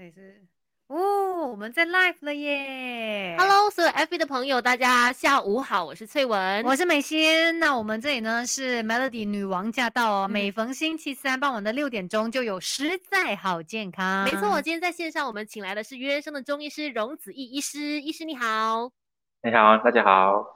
所以是哦，我们在 live 了耶！Hello，所有 FB 的朋友，大家下午好，我是翠文，我是美心。那我们这里呢是 Melody 女王驾到哦，每逢星期三傍晚的六点钟就有实在好健康。没错，我今天在线上，我们请来的是约生的中医师荣子义医师，医师你好，你好，大家好。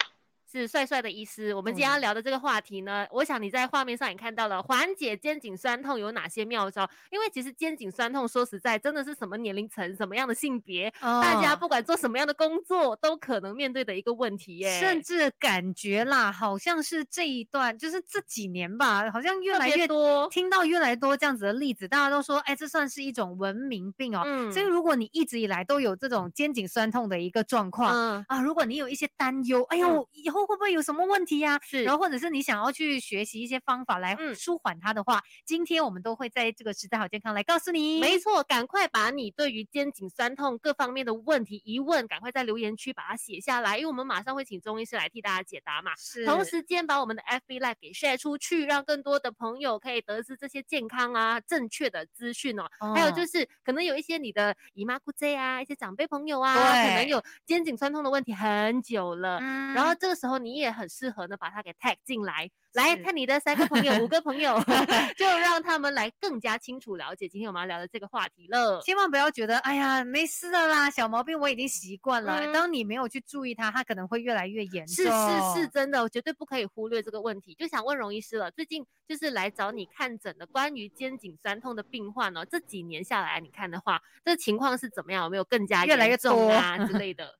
是帅帅的医师。我们今天要聊的这个话题呢，我想你在画面上也看到了，缓解肩颈酸痛有哪些妙招？因为其实肩颈酸痛说实在，真的是什么年龄层、什么样的性别，大家不管做什么样的工作，都可能面对的一个问题耶。甚至感觉啦，好像是这一段，就是这几年吧，好像越来越多听到越来越多这样子的例子，大家都说，哎，这算是一种文明病哦。嗯。所以如果你一直以来都有这种肩颈酸痛的一个状况啊，如果你有一些担忧，哎呦，以后会不会有什么问题呀？是，然后或者是你想要去学习一些方法来舒缓它的话，今天我们都会在这个时代好健康来告诉你。没错，赶快把你对于肩颈酸痛各方面的问题疑问，赶快在留言区把它写下来，因为我们马上会请中医师来替大家解答嘛。是，同时间把我们的 FB Live 给 share 出去，让更多的朋友可以得知这些健康啊正确的资讯哦。还有就是可能有一些你的姨妈姑姐啊，一些长辈朋友啊，可能有肩颈酸痛的问题很久了，嗯然后这个时候你也很适合呢，把它给 tag 进来，来看你的三个朋友、五个朋友，就让他们来更加清楚了解今天我们要聊的这个话题了。千万不要觉得，哎呀，没事的啦，小毛病我已经习惯了。当你没有去注意它，它可能会越来越严重。是是是，真的，我绝对不可以忽略这个问题。就想问荣医师了，最近就是来找你看诊的关于肩颈酸痛的病患哦，这几年下来你看的话，这情况是怎么样？有没有更加越来越重啊之类的？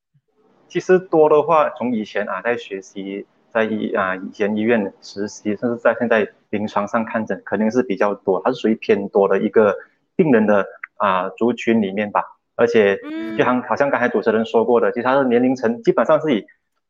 其实多的话，从以前啊，在学习。在医啊，以前医院实习，甚至在现在临床上看诊，肯定是比较多。它是属于偏多的一个病人的啊族群里面吧。而且，就像好像刚才主持人说过的，其实他的年龄层基本上是以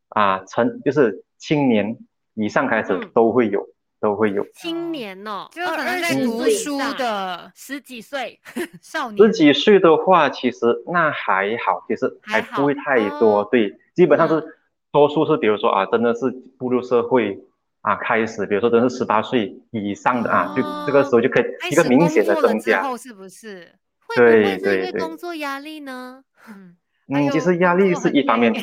啊成就是青年以上开始都会有，都会有。青年哦，就可能在读书的十几岁少年。十几岁的话，其实那还好，其实还不会太多。对，基本上是。多数是，比如说啊，真的是步入社会啊，开始，比如说真是十八岁以上的啊，就这个时候就可以一个明显的增加，是不是？对对对。工作压力呢？嗯，其实压力是一方面，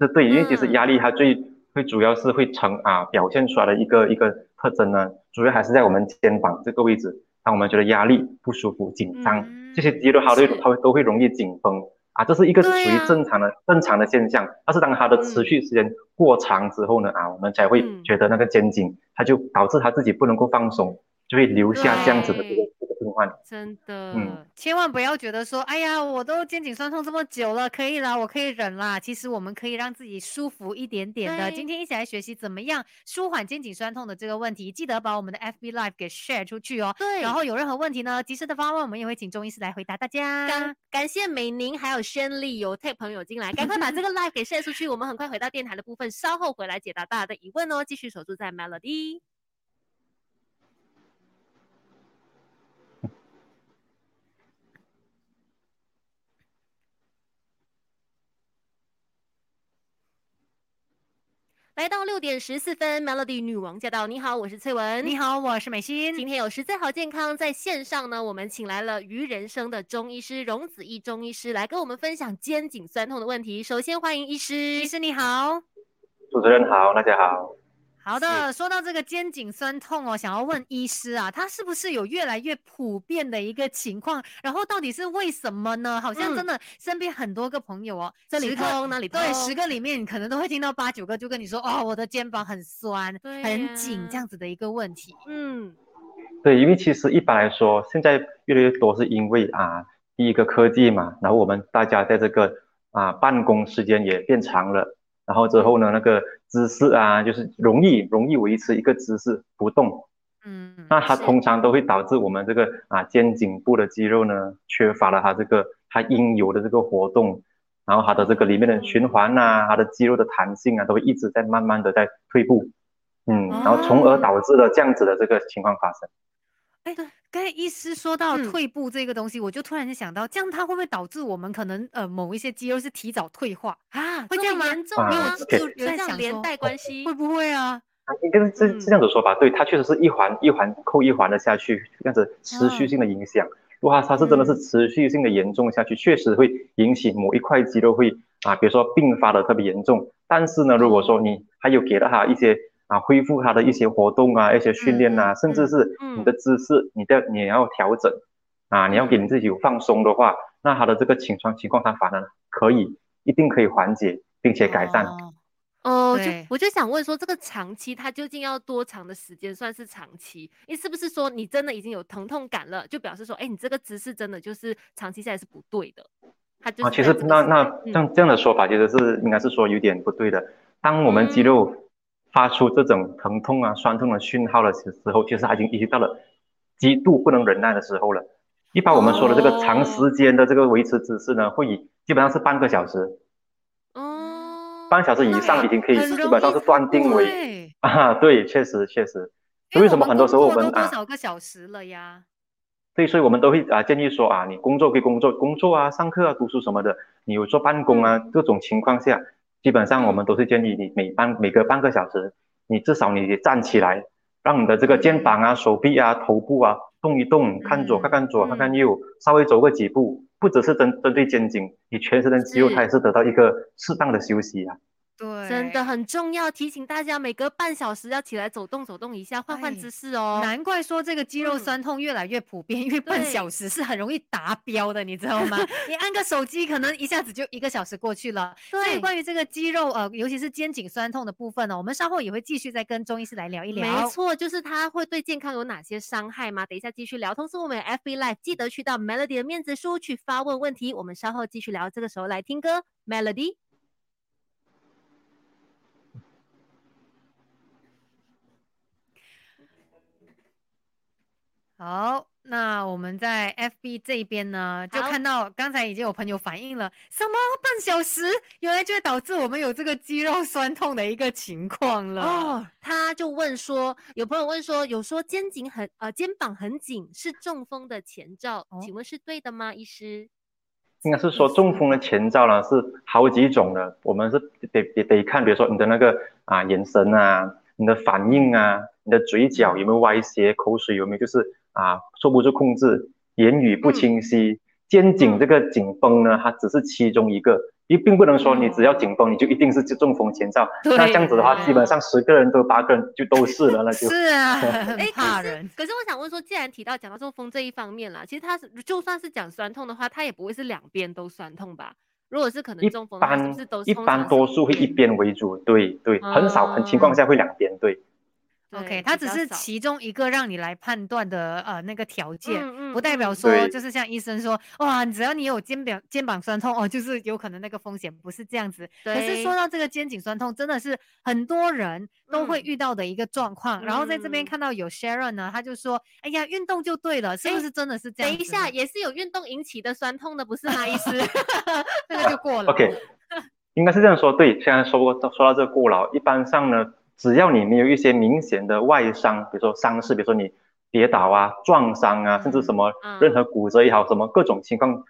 这对，因为其实压力它最最主要是会成啊表现出来的一个一个特征呢，主要还是在我们肩膀这个位置，当我们觉得压力不舒服、紧张，这些肌肉它都它都会容易紧绷。啊，这是一个属于正常的正常的现象，但是当它的持续时间过长之后呢，啊，我们才会觉得那个肩颈，它就导致它自己不能够放松，就会留下这样子的这个。真的，嗯，千万不要觉得说，哎呀，我都肩颈酸痛这么久了，可以了，我可以忍啦。其实我们可以让自己舒服一点点的。今天一起来学习怎么样舒缓肩颈酸痛的这个问题，记得把我们的 FB Live 给 share 出去哦。对，然后有任何问题呢，及时的发问，我们也会请中医师来回答大家。感感谢美宁还有轩丽有 take 朋友进来，赶快把这个 live 给 share 出去。我们很快回到电台的部分，稍后回来解答大家的疑问哦。继续守住在 Melody。来到六点十四分，Melody 女王驾到！你好，我是翠文。你好，我是美心。今天有实在好健康在线上呢，我们请来了于人生的中医师荣子义中医师来跟我们分享肩颈酸痛的问题。首先欢迎医师，医师你好，主持人好，大家好。好的，说到这个肩颈酸痛哦，想要问医师啊，它是不是有越来越普遍的一个情况？然后到底是为什么呢？好像真的身边很多个朋友哦，这里痛那里痛，对，十个里面你可能都会听到八九个就跟你说，哦，我的肩膀很酸，很紧这样子的一个问题。嗯，对，因为其实一般来说，现在越来越多是因为啊，第一个科技嘛，然后我们大家在这个啊办公时间也变长了。然后之后呢，那个姿势啊，就是容易容易维持一个姿势不动，嗯，那它通常都会导致我们这个啊肩颈部的肌肉呢缺乏了它这个它应有的这个活动，然后它的这个里面的循环啊，它的肌肉的弹性啊，都会一直在慢慢的在退步，嗯，然后从而导致了这样子的这个情况发生。哎，对。刚才医师说到退步这个东西，我就突然间想到，这样它会不会导致我们可能呃某一些肌肉是提早退化啊？会这样严重吗？有有这样连带关系？会不会啊？应该是这这样子说吧，对，它确实是一环一环扣一环的下去，这样子持续性的影响。如果它是真的是持续性的严重下去，确实会引起某一块肌肉会啊，比如说并发的特别严重。但是呢，如果说你还有给了他一些啊恢复他的一些活动啊，一些训练呐，甚至是你的姿势，你的你要调整啊，你要给你自己有放松的话，那他的这个情况情况，他反而可以一定可以缓解并且改善。哦，就我就想问说，这个长期它究竟要多长的时间算是长期？你是不是说你真的已经有疼痛感了，就表示说，哎，你这个姿势真的就是长期下来是不对的？它就啊，其实那那像这样的说法，其实是应该是说有点不对的。当我们肌肉发出这种疼痛啊、酸痛的讯号的时候，其实他已经已经到了极度不能忍耐的时候了。一般我们说的这个长时间的这个维持姿势呢，会以基本上是半个小时。嗯半小时以上已经可以，基本上是断定为啊，对，确实确实。为什么很多时候我们啊？多少个小时了呀？对，所以我们都会啊建议说啊，你工作归工作，工作啊，上课啊，读书什么的，你有做办公啊，这种情况下，基本上我们都是建议你每半每隔半个小时，你至少你得站起来，让你的这个肩膀啊、手臂啊、头部啊动一动，看左看看左看看右，稍微走个几步。不只是针针对肩颈，你全身的肌肉它也是得到一个适当的休息啊。对，真的很重要，提醒大家每隔半小时要起来走动走动一下，换换姿势哦。难怪说这个肌肉酸痛越来越普遍，因为半小时是很容易达标的，你知道吗？你按个手机，可能一下子就一个小时过去了。所以关于这个肌肉呃，尤其是肩颈酸痛的部分呢，我们稍后也会继续再跟中医师来聊一聊。没错，就是它会对健康有哪些伤害吗？等一下继续聊。同时，我们 FB Live 记得去到 Melody 的面子书去发问问题，我们稍后继续聊。这个时候来听歌，Melody。好，那我们在 FB 这边呢，就看到刚才已经有朋友反映了，什么半小时，原来就会导致我们有这个肌肉酸痛的一个情况了。哦，他就问说，有朋友问说，有说肩颈很呃肩膀很紧是中风的前兆，请问是对的吗？医师，应该是说中风的前兆呢是好几种的，我们是得得得看，比如说你的那个啊眼神啊，你的反应啊，你的嘴角有没有歪斜，口水有没有就是。啊，受不住控制，言语不清晰，肩颈这个紧绷呢，它只是其中一个，并并不能说你只要紧绷，你就一定是中风前兆。那这样子的话，基本上十个人都八个人就都是了，那就 是啊，哎，怕人。可是我想问说，既然提到讲到中风这一方面啦，其实它是就算是讲酸痛的话，它也不会是两边都酸痛吧？如果是可能中风，是不是都一般多数会一边为主？对对，很少很情况下会两边对。OK，它只是其中一个让你来判断的呃那个条件，不代表说就是像医生说，哇，只要你有肩膀肩膀酸痛哦，就是有可能那个风险不是这样子。可是说到这个肩颈酸痛，真的是很多人都会遇到的一个状况。然后在这边看到有 Sharon 呢，他就说，哎呀，运动就对了，是不是真的是这样？等一下，也是有运动引起的酸痛的，不是吗，医师？这个就过了。OK，应该是这样说，对，现在说过说到这个过劳，一般上呢。只要你没有一些明显的外伤，比如说伤势，比如说你跌倒啊、撞伤啊，甚至什么任何骨折也好，什么各种情况，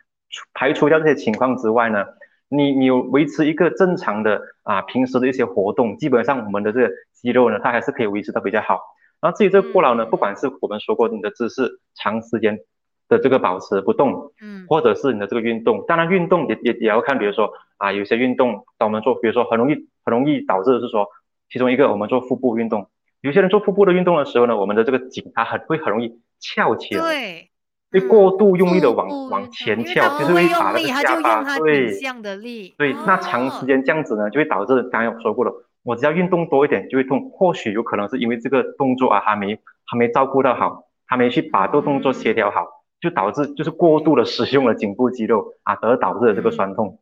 排除掉这些情况之外呢，你你有维持一个正常的啊平时的一些活动，基本上我们的这个肌肉呢，它还是可以维持的比较好。然后至于这个过劳呢，不管是我们说过你的姿势长时间的这个保持不动，嗯，或者是你的这个运动，当然运动也也也要看，比如说啊有些运动当我们做，比如说很容易很容易导致的是说。其中一个，我们做腹部运动，有些人做腹部的运动的时候呢，我们的这个颈它很会很容易翘起来，对，会过度用力的往往前翘，就是会把那个下巴，对，的力，对，那长时间这样子呢，就会导致刚才我说过了，我只要运动多一点就会痛，或许有可能是因为这个动作啊还没还没照顾到好，还没去把这个动作协调好，就导致就是过度的使用了颈部肌肉啊，而导致了这个酸痛，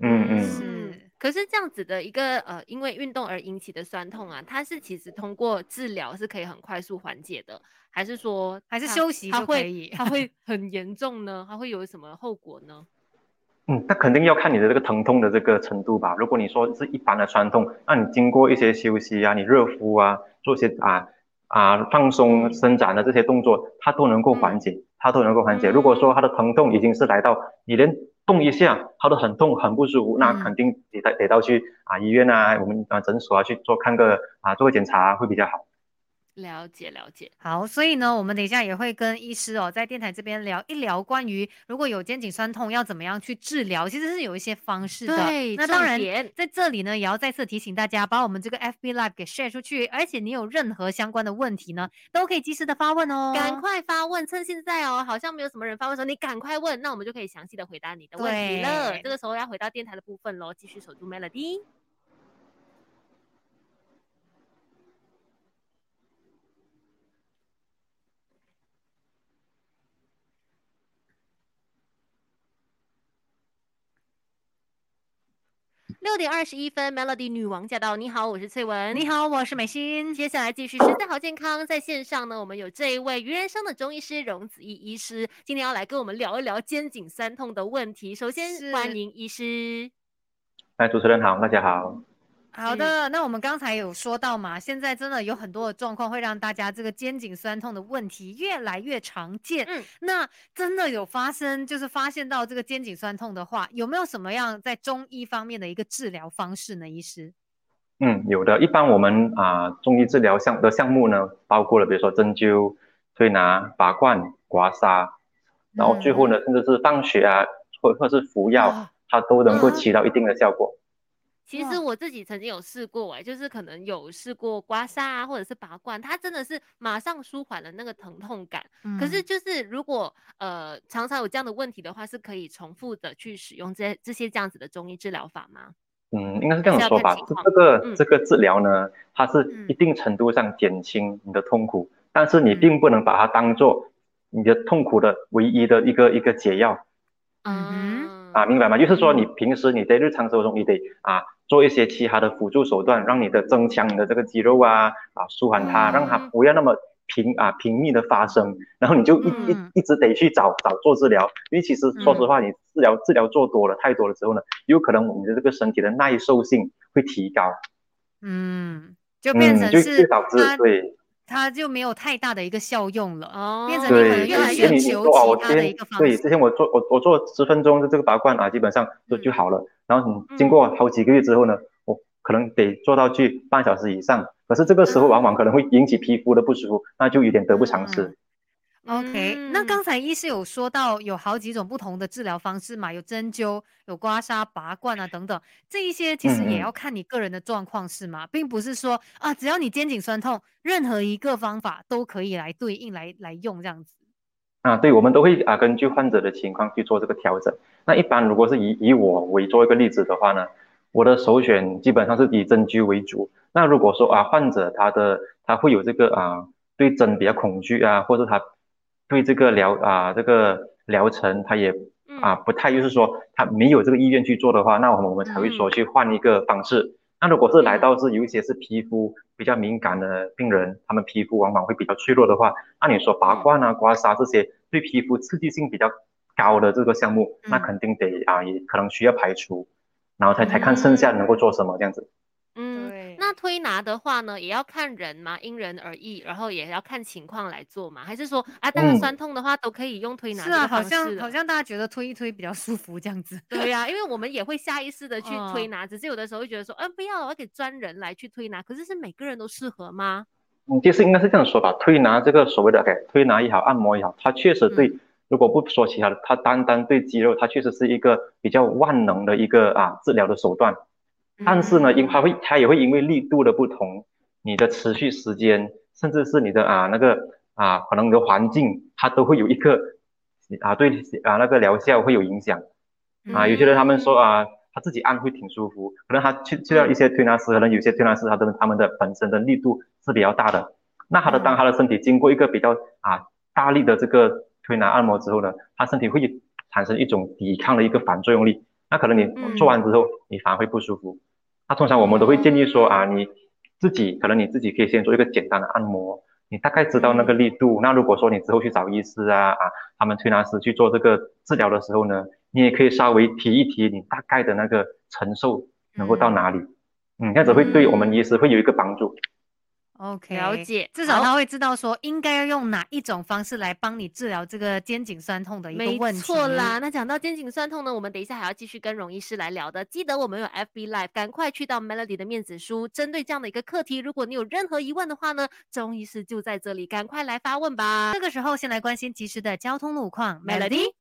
嗯嗯。可是这样子的一个呃，因为运动而引起的酸痛啊，它是其实通过治疗是可以很快速缓解的，还是说还是休息就可以？它 会很严重呢？它会有什么后果呢？嗯，那肯定要看你的这个疼痛的这个程度吧。如果你说是一般的酸痛，那你经过一些休息啊，你热敷啊，做些啊啊放松伸展的这些动作，它都能够缓解，它都能够缓解。如果说它的疼痛已经是来到你连动一下，他都很痛很不舒服，那肯定得得到去啊医院啊，我们啊诊所啊去做看个啊做个检查会比较好。了解了解，好，所以呢，我们等一下也会跟医师哦，在电台这边聊一聊关于如果有肩颈酸痛要怎么样去治疗，其实是有一些方式的。对，那当然在这里呢，也要再次提醒大家，把我们这个 FB Live 给 share 出去，而且你有任何相关的问题呢，都可以及时的发问哦，赶快发问，趁现在哦，好像没有什么人发问的时候，你赶快问，那我们就可以详细的回答你的问题了。这个时候要回到电台的部分喽，继续守住 Melody。六点二十一分，Melody 女王驾到！你好，我是翠文。你好，我是美心。接下来继续，是在好健康，在线上呢，我们有这一位于人生的中医师荣子怡医师，今天要来跟我们聊一聊肩颈酸痛的问题。首先欢迎医师。哎，主持人好，大家好。好的，那我们刚才有说到嘛，现在真的有很多的状况会让大家这个肩颈酸痛的问题越来越常见。嗯，那真的有发生，就是发现到这个肩颈酸痛的话，有没有什么样在中医方面的一个治疗方式呢？医师？嗯，有的。一般我们啊，中医治疗项的项目呢，包括了比如说针灸、推拿、拔罐、刮痧，然后最后呢，甚至是放血啊，或或是服药，它都能够起到一定的效果。其实我自己曾经有试过，哎，就是可能有试过刮痧啊，或者是拔罐，它真的是马上舒缓了那个疼痛感。可是就是如果呃常常有这样的问题的话，是可以重复的去使用这这些这样子的中医治疗法吗？嗯，应该是这样说吧。这个这个治疗呢，它是一定程度上减轻你的痛苦，但是你并不能把它当做你的痛苦的唯一的一个一个解药。嗯，啊，明白吗？就是说你平时你在日常生活中你得啊。做一些其他的辅助手段，让你的增强你的这个肌肉啊啊，舒缓它，让它不要那么频啊频密的发生，然后你就一一一直得去找找做治疗，因为其实说实话，你治疗治疗做多了太多了之后呢，有可能我们的这个身体的耐受性会提高，嗯，就变成是导致对。它就没有太大的一个效用了，哦，变成对，越来越求其他的一个方式。对，之前我做我我做十分钟的这个拔罐啊，基本上就就好了。然后你经过好几个月之后呢，我可能得做到去半小时以上。可是这个时候往往可能会引起皮肤的不舒服，那就有点得不偿失。OK，那刚才医师有说到有好几种不同的治疗方式嘛，有针灸、有刮痧、拔罐啊等等，这一些其实也要看你个人的状况是吗？并不是说啊，只要你肩颈酸痛，任何一个方法都可以来对应来来用这样子。啊，对，我们都会啊根据患者的情况去做这个调整。那一般如果是以以我为做一个例子的话呢，我的首选基本上是以针灸为主。那如果说啊患者他的他会有这个啊对针比较恐惧啊，或者他对这个疗啊这个疗程，他也啊不太，就是说他没有这个意愿去做的话，那我们我们才会说去换一个方式。那如果是来到是有一些是皮肤比较敏感的病人，他们皮肤往往会比较脆弱的话，那你说拔罐啊、刮痧这些对皮肤刺激性比较高的这个项目，那肯定得啊也可能需要排除，然后才才看剩下能够做什么这样子。那推拿的话呢，也要看人嘛，因人而异，然后也要看情况来做嘛，还是说啊，当然酸痛的话都可以用推拿？是啊，好像好像大家觉得推一推比较舒服这样子。对呀，因为我们也会下意识的去推拿，只是有的时候会觉得说，嗯，不要，我要给专人来去推拿。可是是每个人都适合吗？嗯，其实应该是这样说吧，推拿这个所谓的给推拿也好，按摩也好，它确实对，如果不说其他的，它单单对肌肉，它确实是一个比较万能的一个啊治疗的手段。但是呢，因它会，它也会因为力度的不同，你的持续时间，甚至是你的啊那个啊，可能你的环境，它都会有一个啊对啊那个疗效会有影响。啊，有些人他们说啊，他自己按会挺舒服，可能他去去到一些推拿师，可能有些推拿师他的他们的本身的力度是比较大的，那他的当他的身体经过一个比较啊大力的这个推拿按摩之后呢，他身体会产生一种抵抗的一个反作用力，那可能你做完之后，你反而会不舒服。那通常我们都会建议说啊，你自己可能你自己可以先做一个简单的按摩，你大概知道那个力度。那如果说你之后去找医师啊啊，他们推拿师去做这个治疗的时候呢，你也可以稍微提一提你大概的那个承受能够到哪里，嗯，这样子会对我们医师会有一个帮助。OK，了解，至少他会知道说应该要用哪一种方式来帮你治疗这个肩颈酸痛的一个问题。没错啦，那讲到肩颈酸痛呢，我们等一下还要继续跟荣医师来聊的。记得我们有 FB Live，赶快去到 Melody 的面子书，针对这样的一个课题，如果你有任何疑问的话呢，钟医师就在这里，赶快来发问吧。这个时候先来关心及时的交通路况，Melody。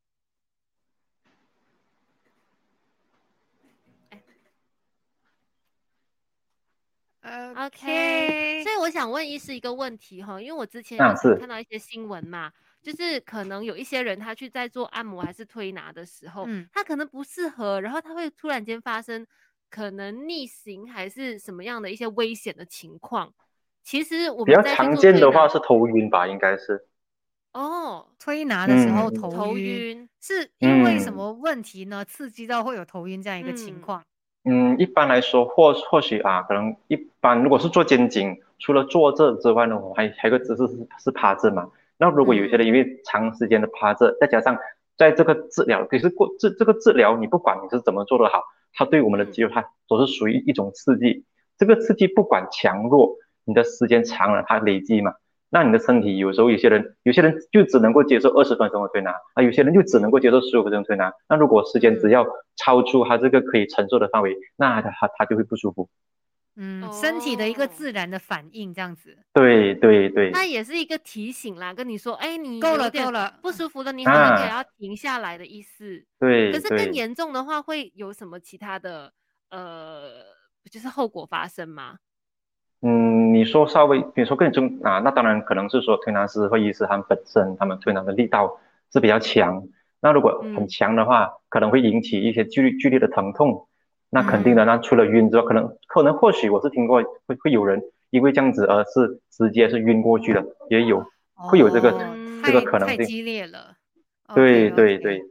OK，所以我想问医师一个问题哈，因为我之前看到一些新闻嘛，就是可能有一些人他去在做按摩还是推拿的时候，嗯，他可能不适合，然后他会突然间发生可能逆行还是什么样的一些危险的情况。其实我比较常见的话是头晕吧，应该是。哦，推拿的时候头晕是因为什么问题呢？刺激到会有头晕这样一个情况。嗯，嗯一般来说，或或许啊，可能一般如果是做肩颈，除了坐着之外呢，我还还有个姿势是是趴着嘛。那如果有些人因为长时间的趴着，再加上在这个治疗，可是过治这个治疗，你不管你是怎么做的好，它对我们的肌肉它都是属于一种刺激。这个刺激不管强弱，你的时间长了，它累积嘛。那你的身体有时候有些人，有些人就只能够接受二十分钟的推拿，啊，有些人就只能够接受十五分钟推拿。那如果时间只要超出他这个可以承受的范围，那他他他就会不舒服。嗯，身体的一个自然的反应这样子。对对对。那也是一个提醒啦，跟你说，哎，你够了够了，不舒服了，你可能也要停下来的意思。对。可是更严重的话，会有什么其他的呃，就是后果发生吗？嗯，你说稍微，比如说更重啊，那当然可能是说推拿师或医师他们本身他们推拿的力道是比较强，那如果很强的话，可能会引起一些剧烈剧烈的疼痛，那肯定的，那除了晕之外，可能可能或许我是听过会会有人因为这样子而是直接是晕过去的，也有会有这个这个可能性。太激烈了。对对对。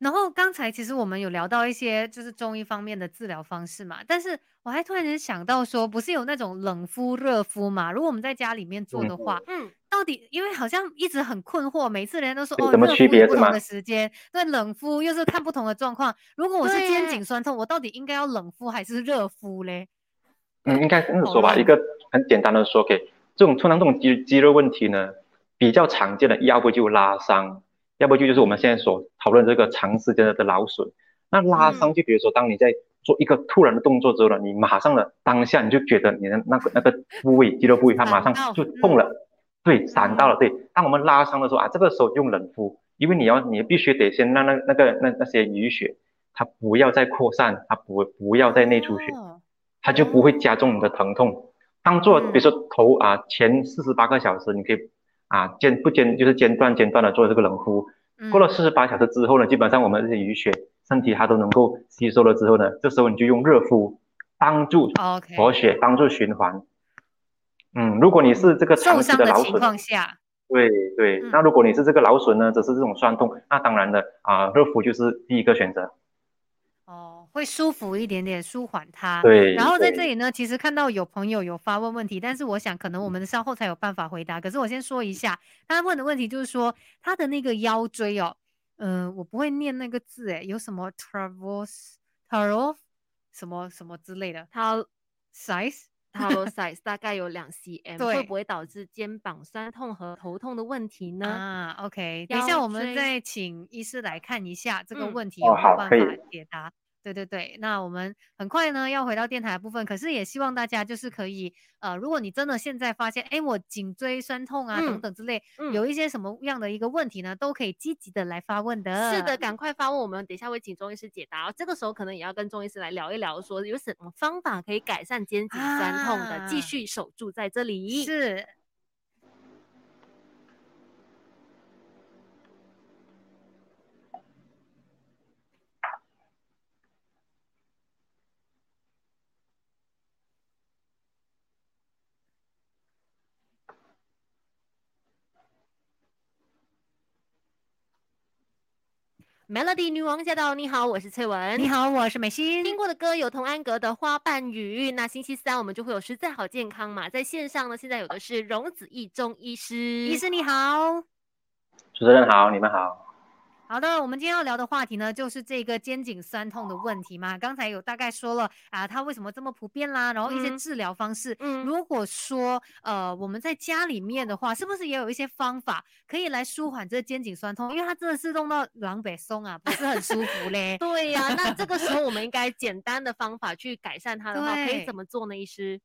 然后刚才其实我们有聊到一些就是中医方面的治疗方式嘛，但是我还突然间想到说，不是有那种冷敷、热敷嘛？如果我们在家里面做的话，嗯，到底因为好像一直很困惑，每次人家都说哦，热敷不同的时间，对，冷敷又是看不同的状况。如果我是肩颈酸痛，我到底应该要冷敷还是热敷嘞？嗯，应该这么说吧，一个很简单的说，给这种通常这种肌肌肉问题呢，比较常见的，要不就拉伤。要不就就是我们现在所讨论这个长时间的的劳损，那拉伤就比如说当你在做一个突然的动作之后呢，你马上的当下你就觉得你的那个那个部位肌肉部位它马上就痛了，对，闪到了，对。当我们拉伤的时候啊，这个时候用冷敷，因为你要你必须得先让那那个那那些淤血它不要再扩散，它不不要再内出血，它就不会加重你的疼痛。当做比如说头啊前四十八个小时你可以。啊，间不间就是间断间断的做这个冷敷，过了四十八小时之后呢，基本上我们这些淤血身体它都能够吸收了之后呢，这时候你就用热敷帮助活血，帮助循环。嗯，如果你是这个长期的劳损，对对，那如果你是这个劳损呢，只是这种酸痛，那当然的啊，热敷就是第一个选择。会舒服一点点，舒缓它。对。然后在这里呢，其实看到有朋友有发问问题，但是我想可能我们稍后才有办法回答。可是我先说一下，他问的问题就是说他的那个腰椎哦，嗯，我不会念那个字诶，有什么 travels t a r o 什么什么之类的 l size a l size 大概有两 cm，会不会导致肩膀酸痛和头痛的问题呢？啊，OK，等一下我们再请医师来看一下这个问题有没有办法解答。对对对，那我们很快呢要回到电台的部分，可是也希望大家就是可以，呃，如果你真的现在发现，哎，我颈椎酸痛啊等等之类，有一些什么样的一个问题呢，都可以积极的来发问的。是的，赶快发问，我们等一下会请中医师解答。这个时候可能也要跟中医师来聊一聊，说有什么方法可以改善肩颈酸痛的，继续守住在这里。是。Melody 女王驾到！你好，我是翠文。你好，我是美心。听过的歌有童安格的《花瓣雨》。那星期三我们就会有实在好健康嘛，在线上呢，现在有的是荣子义中医师。医师你好，主持人好，你们好。好的，我们今天要聊的话题呢，就是这个肩颈酸痛的问题嘛。刚才有大概说了啊，它为什么这么普遍啦，然后一些治疗方式。嗯，如果说呃我们在家里面的话，是不是也有一些方法可以来舒缓这肩颈酸痛？因为它真的是弄到狼狈松啊，不是很舒服嘞。对呀，那这个时候我们应该简单的方法去改善它的话，可以怎么做呢？医师？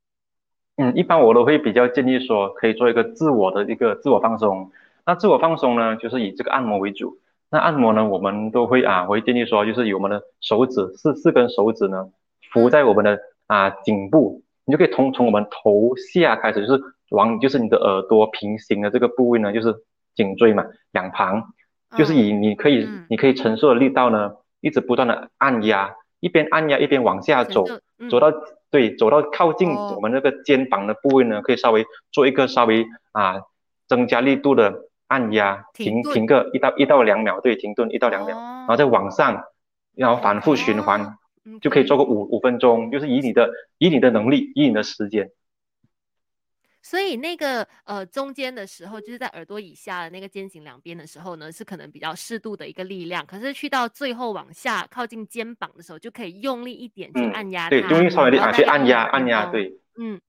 嗯，一般我都会比较建议说，可以做一个自我的一个自我放松。那自我放松呢，就是以这个按摩为主。那按摩呢，我们都会啊，我会建议说，就是以我们的手指四四根手指呢，扶在我们的啊颈部，你就可以从从我们头下开始，就是往就是你的耳朵平行的这个部位呢，就是颈椎嘛，两旁，就是以你可以你可以承受的力道呢，一直不断的按压，一边按压一边往下走，走到对，走到靠近我们那个肩膀的部位呢，可以稍微做一个稍微啊增加力度的。按压停停个一到一到两秒，对，停顿一到两秒，然后再往上，然后反复循环，就可以做个五五分钟，就是以你的以你的能力，以你的时间。所以那个呃中间的时候，就是在耳朵以下的那个肩颈两边的时候呢，是可能比较适度的一个力量。可是去到最后往下靠近肩膀的时候，就可以用力一点去按压。对，用力稍微力啊，去按压按压，对，嗯，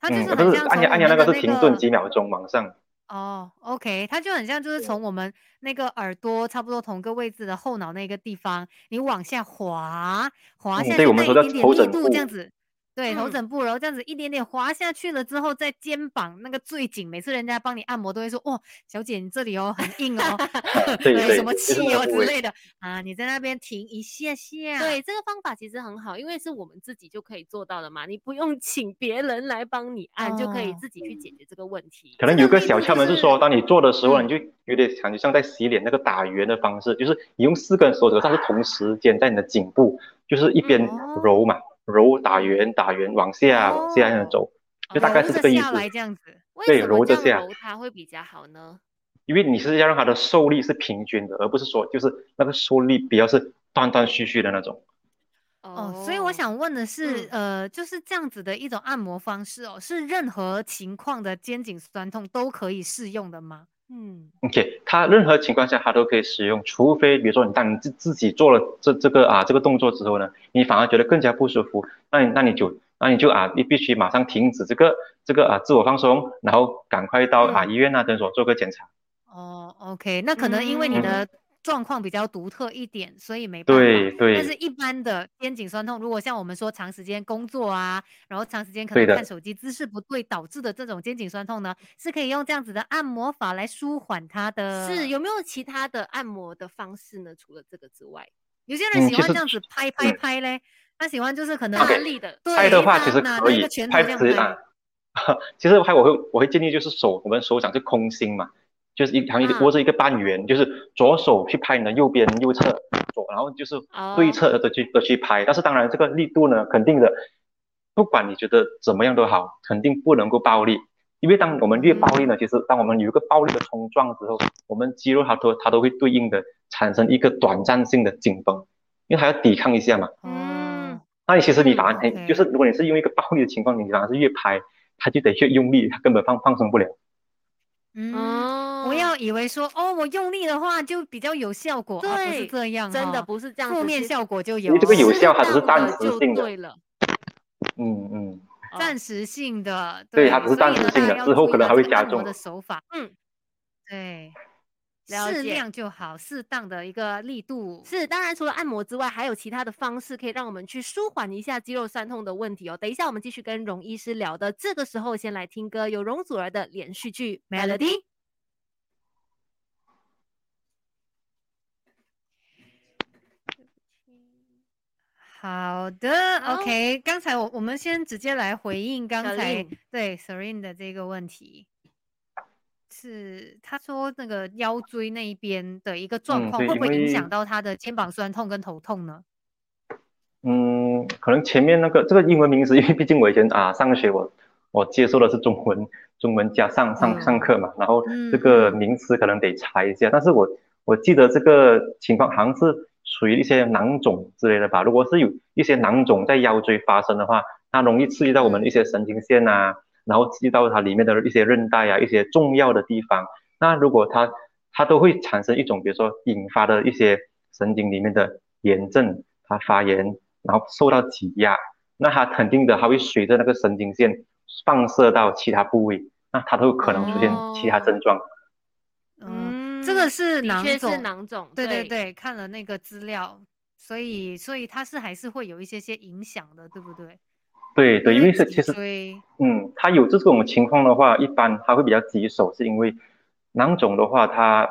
它就是按压按压那个是停顿几秒钟往上。哦，OK，它就很像，就是从我们那个耳朵差不多同个位置的后脑那个地方，你往下滑，滑下去那一点点力度这样子。对头枕部，然后这样子一点点滑下去了之后，在肩膀那个最紧，每次人家帮你按摩都会说：“哇，小姐你这里哦很硬哦，对什么气哦之类的啊，你在那边停一下下。”对，这个方法其实很好，因为是我们自己就可以做到的嘛，你不用请别人来帮你按，就可以自己去解决这个问题。可能有个小窍门是说，当你做的时候，你就有点感觉像在洗脸那个打圆的方式，就是你用四根手指，但是同时间在你的颈部，就是一边揉嘛。揉打圆打圆往下往下这样走，就大概是这个意思。这样子，对，揉着下，揉它会比较好呢。因为你是要让它的受力是平均的，而不是说就是那个受力比较是断断续续的那种。哦，所以我想问的是，呃，就是这样子的一种按摩方式哦，是任何情况的肩颈酸痛都可以适用的吗？嗯，OK，它任何情况下它都可以使用，除非比如说你当你自自己做了这这个啊这个动作之后呢，你反而觉得更加不舒服，那你那你就那你就啊你必须马上停止这个这个啊自我放松，然后赶快到啊医院啊诊所做个检查。哦，OK，那可能因为你的。状况比较独特一点，所以没办法。对对。但是一般的肩颈酸痛，如果像我们说长时间工作啊，然后长时间可能看手机姿势不对导致的这种肩颈酸痛呢，是可以用这样子的按摩法来舒缓它的。是有没有其他的按摩的方式呢？除了这个之外，有些人喜欢这样子拍拍拍嘞，他喜欢就是可能安利的。拍的话其实可以拍这样拍。其实拍我会我会建议就是手我们手掌就空心嘛。就是一好像一个握着一个半圆，就是左手去拍你的右边右侧左，然后就是对侧的去的去拍。但是当然这个力度呢，肯定的，不管你觉得怎么样都好，肯定不能够暴力。因为当我们越暴力呢，其实当我们有一个暴力的冲撞之后，我们肌肉它都它都会对应的产生一个短暂性的紧绷，因为它要抵抗一下嘛。嗯。那你其实你反而就是如果你是用一个暴力的情况，你反而是越拍，它就得越用力，它根本放放松不了。嗯，不要以为说哦，我用力的话就比较有效果，对，不是这样，真的不是这样，负面效果就有。因为这个有效，它只是暂时性的。对了，嗯嗯，暂时性的，对，它只是暂时性的，之后可能还会加重。的手法，嗯，对。适量就好，适当的一个力度是。当然，除了按摩之外，还有其他的方式可以让我们去舒缓一下肌肉酸痛的问题哦。等一下，我们继续跟荣医师聊的。这个时候，先来听歌，有容祖儿的连续剧《Melody》。好的，OK。刚才我我们先直接来回应刚才对 Serene 的这个问题。是，他说那个腰椎那一边的一个状况，会不会影响到他的肩膀酸痛跟头痛呢？嗯，可能前面那个这个英文名词，因为毕竟我以前啊上学我我接受的是中文，中文加上上上课嘛，然后这个名词可能得查一下。但是我我记得这个情况好像是属于一些囊肿之类的吧。如果是有一些囊肿在腰椎发生的话，它容易刺激到我们一些神经线呐。然后刺激到它里面的一些韧带啊，一些重要的地方。那如果它它都会产生一种，比如说引发的一些神经里面的炎症，它发炎，然后受到挤压，那它肯定的，它会随着那个神经线放射到其他部位，那它都有可能出现其他症状。嗯，这个是囊肿，是囊肿，对对对，看了那个资料，所以所以它是还是会有一些些影响的，对不对？对对，因为是其实，嗯，它有这种情况的话，一般它会比较棘手，是因为。囊肿的话，它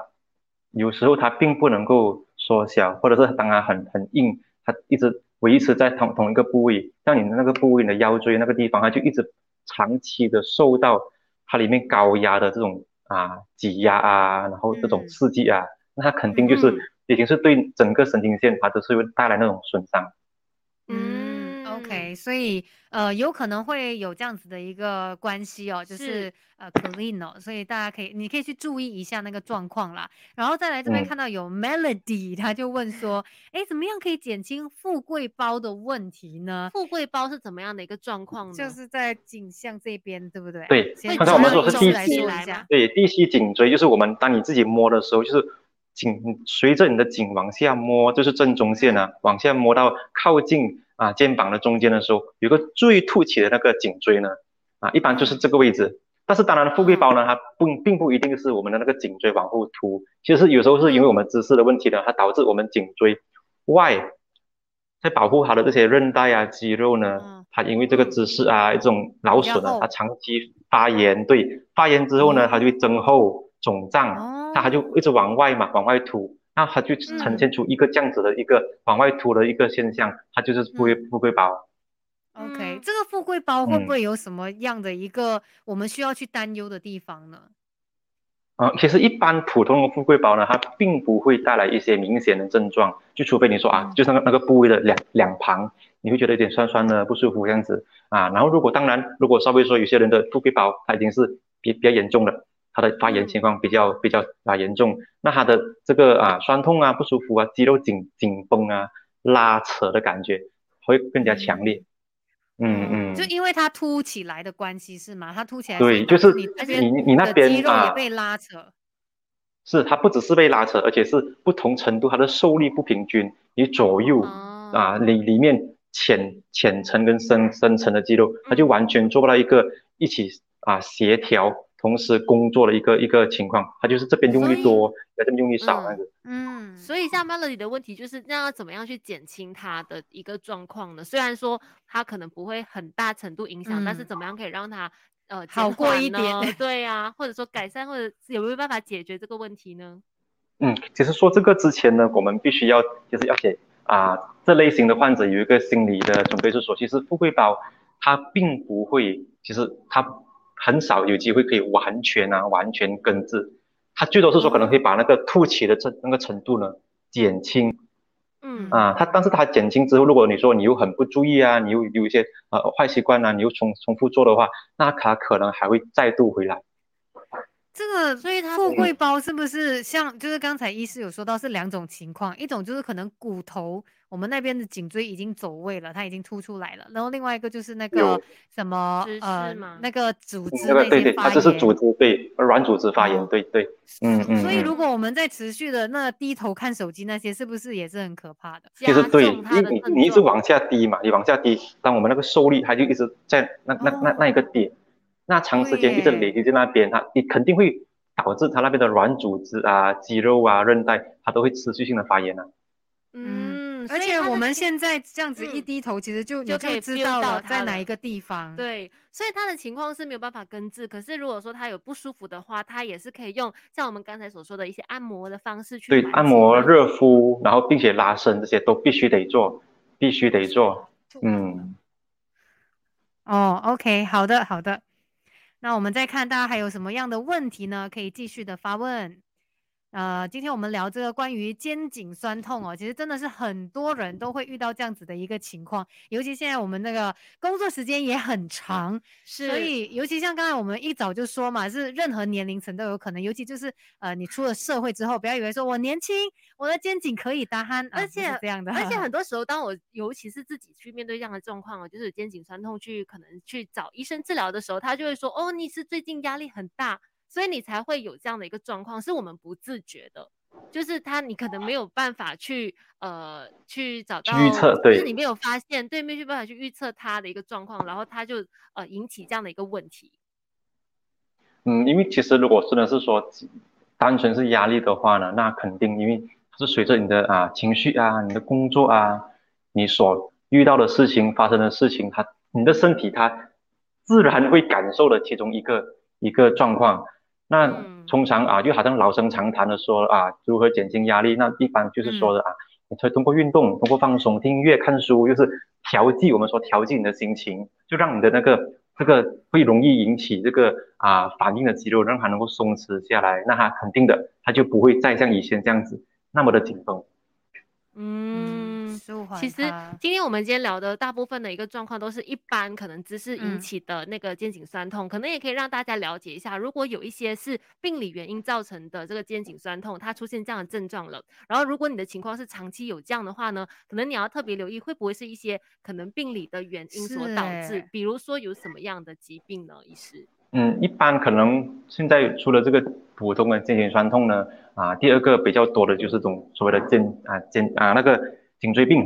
有时候它并不能够缩小，或者是当它很很硬，它一直维持在同同一个部位，像你的那个部位你的腰椎那个地方，它就一直长期的受到它里面高压的这种啊挤压啊，然后这种刺激啊，那它肯定就是已经是对整个神经线它都是会带来那种损伤。所以呃有可能会有这样子的一个关系哦，就是呃 clean 哦，所以大家可以你可以去注意一下那个状况啦。然后再来这边看到有 Melody，他就问说，哎，怎么样可以减轻富贵包的问题呢？富贵包是怎么样的一个状况呢？就是在颈项这边，对不对？对，刚才我们说是第七，对，第七颈椎就是我们当你自己摸的时候，就是颈随着你的颈往下摸，就是正中线啊，往下摸到靠近。啊，肩膀的中间的时候，有个最凸起的那个颈椎呢，啊，一般就是这个位置。但是当然，富贵包呢，它不并不一定是我们的那个颈椎往后凸，其实有时候是因为我们姿势的问题呢，它导致我们颈椎外在保护它的这些韧带啊、肌肉呢，它因为这个姿势啊，这种劳损啊，它长期发炎，对，发炎之后呢，它就会增厚、肿胀，它它就一直往外嘛，往外凸。那它就呈现出一个这样子的一个往外凸的一个现象，它就是富贵富贵包。OK，这个富贵包会不会有什么样的一个我们需要去担忧的地方呢？啊，其实一般普通的富贵包呢，它并不会带来一些明显的症状，就除非你说啊，就是那个那个部位的两两旁，你会觉得有点酸酸的不舒服这样子啊。然后如果当然，如果稍微说有些人的富贵包，它已经是比比较严重了。他的发炎情况比较比较啊严重，那他的这个啊酸痛啊不舒服啊肌肉紧紧绷啊拉扯的感觉会更加强烈，嗯。嗯，就因为它凸起来的关系是吗？它凸起来对，就是你你你那边肌肉也被拉扯，是它不只是被拉扯，而且是不同程度它的受力不平均，你左右啊里里面浅浅层跟深深层的肌肉，它就完全做不到一个一起啊协调。同时工作的一个一个情况，他就是这边用力多，那边用力少那个。嗯，所以像 Melody 的问题就是，那要怎么样去减轻他的一个状况呢？虽然说他可能不会很大程度影响，但是怎么样可以让他呃好过一点？对呀，或者说改善，或者有没有办法解决这个问题呢？嗯，其实说这个之前呢，我们必须要就是要给啊，这类型的患者有一个心理的准备，是说其实富贵包它并不会，其实它。很少有机会可以完全啊，完全根治，它最多是说可能可以把那个凸起的这那个程度呢减轻，嗯。啊，它但是它减轻之后，如果你说你又很不注意啊，你又有一些呃坏习惯啊，你又重重复做的话，那它可能还会再度回来。这个，所以它富贵包是不是像就是刚才医师有说到是两种情况，一种就是可能骨头我们那边的颈椎已经走位了，它已经凸出来了，然后另外一个就是那个什么呃那个组织那些发炎，这是组织对软组织发炎，对对，嗯嗯。所以如果我们在持续的那低头看手机那些，是不是也是很可怕的？其实对，你你你一直往下低嘛，你往下低，当我们那个受力它就一直在那那那那一个点。那长时间一直累积在那边，它你肯定会导致它那边的软组织啊、肌肉啊、韧带，它都会持续性的发炎啊。嗯，而且我们现在这样子一低头，其实就就可以知道了在哪一个地方。对，所以他的情况是没有办法根治。可是如果说他有不舒服的话，他也是可以用像我们刚才所说的一些按摩的方式去。对，按摩、热敷，然后并且拉伸这些都必须得做，必须得做。嗯。哦，OK，好的，好的。那我们再看，大家还有什么样的问题呢？可以继续的发问。呃，今天我们聊这个关于肩颈酸痛哦，其实真的是很多人都会遇到这样子的一个情况，尤其现在我们那个工作时间也很长，是所以尤其像刚才我们一早就说嘛，是任何年龄层都有可能，尤其就是呃你出了社会之后，不要以为说我年轻，我的肩颈可以搭鼾，而且这样的，而且很多时候，当我尤其是自己去面对这样的状况哦，就是肩颈酸痛去可能去找医生治疗的时候，他就会说哦，你是最近压力很大。所以你才会有这样的一个状况，是我们不自觉的，就是他你可能没有办法去呃去找到预测，对，就是你没有发现，对，没有办法去预测他的一个状况，然后他就呃引起这样的一个问题。嗯，因为其实如果真的是说单纯是压力的话呢，那肯定因为是随着你的啊情绪啊、你的工作啊、你所遇到的事情发生的事情，它你的身体它自然会感受的其中一个一个状况。那通常啊，就好像老生常谈的说啊，如何减轻压力？那一般就是说的啊，你可以通过运动、通过放松、听音乐、看书，就是调剂我们说调剂你的心情，就让你的那个这个会容易引起这个啊反应的肌肉让它能够松弛下来，那它肯定的，它就不会再像以前这样子那么的紧绷。嗯。其实今天我们今天聊的大部分的一个状况，都是一般可能姿势引起的那个肩颈酸痛，可能也可以让大家了解一下，如果有一些是病理原因造成的这个肩颈酸痛，它出现这样的症状了，然后如果你的情况是长期有这样的话呢，可能你要特别留意会不会是一些可能病理的原因所导致，比如说有什么样的疾病呢？医师？嗯，一般可能现在除了这个普通的肩颈酸痛呢，啊，第二个比较多的就是这种所谓的肩啊肩啊那个。颈椎病，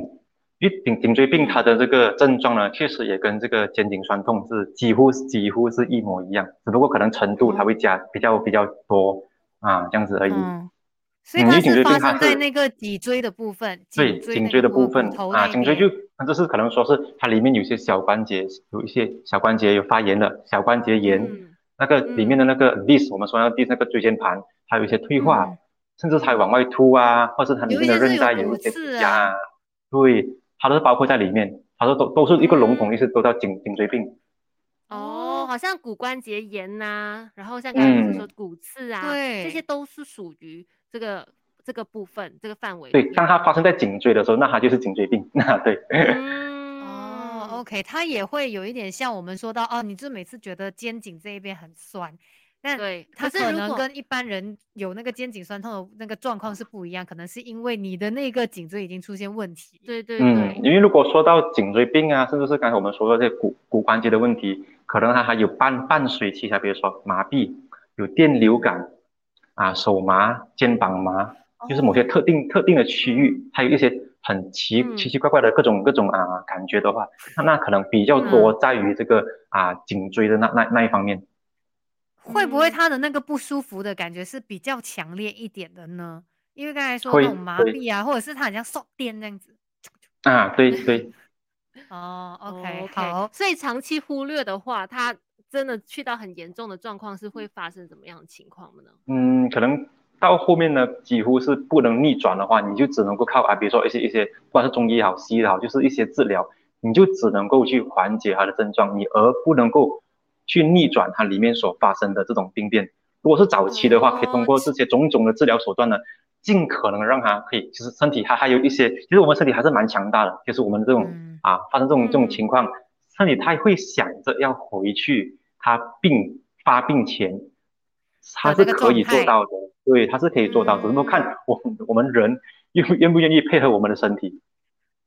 因为颈颈椎病它的这个症状呢，确实也跟这个肩颈酸痛是几乎几乎是一模一样，只不过可能程度它会加比较比较多。啊，这样子而已。嗯，所以它是发生在那个脊椎的部分，对，颈椎的部分啊，颈椎就就是可能说是它里面有些小关节有一些小关节有发炎了，小关节炎，那个里面的那个 dis，我们说要 dis 那个椎间盘，它有一些退化。甚至它往外凸啊，或是它里面的韧带有一些压，对，它都是包括在里面，它说都都是一个笼统，意思都叫颈颈椎病。哦，好像骨关节炎呐，然后像刚才说骨刺啊，对，这些都是属于这个这个部分这个范围。对，当它发生在颈椎的时候，那它就是颈椎病。那对。哦，OK，它也会有一点像我们说到哦，你就每次觉得肩颈这一边很酸。但对，它可能跟一般人有那个肩颈酸痛的那个状况是不一样，可能是因为你的那个颈椎已经出现问题。对对嗯，因为如果说到颈椎病啊，甚至是刚才我们说的这些骨骨关节的问题，可能它还有伴伴随其他，比如说麻痹、有电流感啊、手麻、肩膀麻，就是某些特定特定的区域，还有一些很奇奇奇怪怪的各种各种啊感觉的话，那那可能比较多在于这个啊颈椎的那那那一方面。会不会他的那个不舒服的感觉是比较强烈一点的呢？因为刚才说那种麻痹啊，或者是他好像受电这样子。啊，对 对。哦，OK，好。所以长期忽略的话，他真的去到很严重的状况，是会发生怎么样的情况呢？嗯，可能到后面呢，几乎是不能逆转的话，你就只能够靠啊，比如说一些一些，不管是中医也好，西医也好，就是一些治疗，你就只能够去缓解他的症状，你而不能够。去逆转它里面所发生的这种病变。如果是早期的话，可以通过这些种种的治疗手段呢，尽可能让它可以，其实身体它还有一些，其实我们身体还是蛮强大的。就是我们这种啊，发生这种这种情况，身体它会想着要回去，它病发病前，它是可以做到的。对，它是可以做到，只是说看我我们人愿愿不愿意配合我们的身体。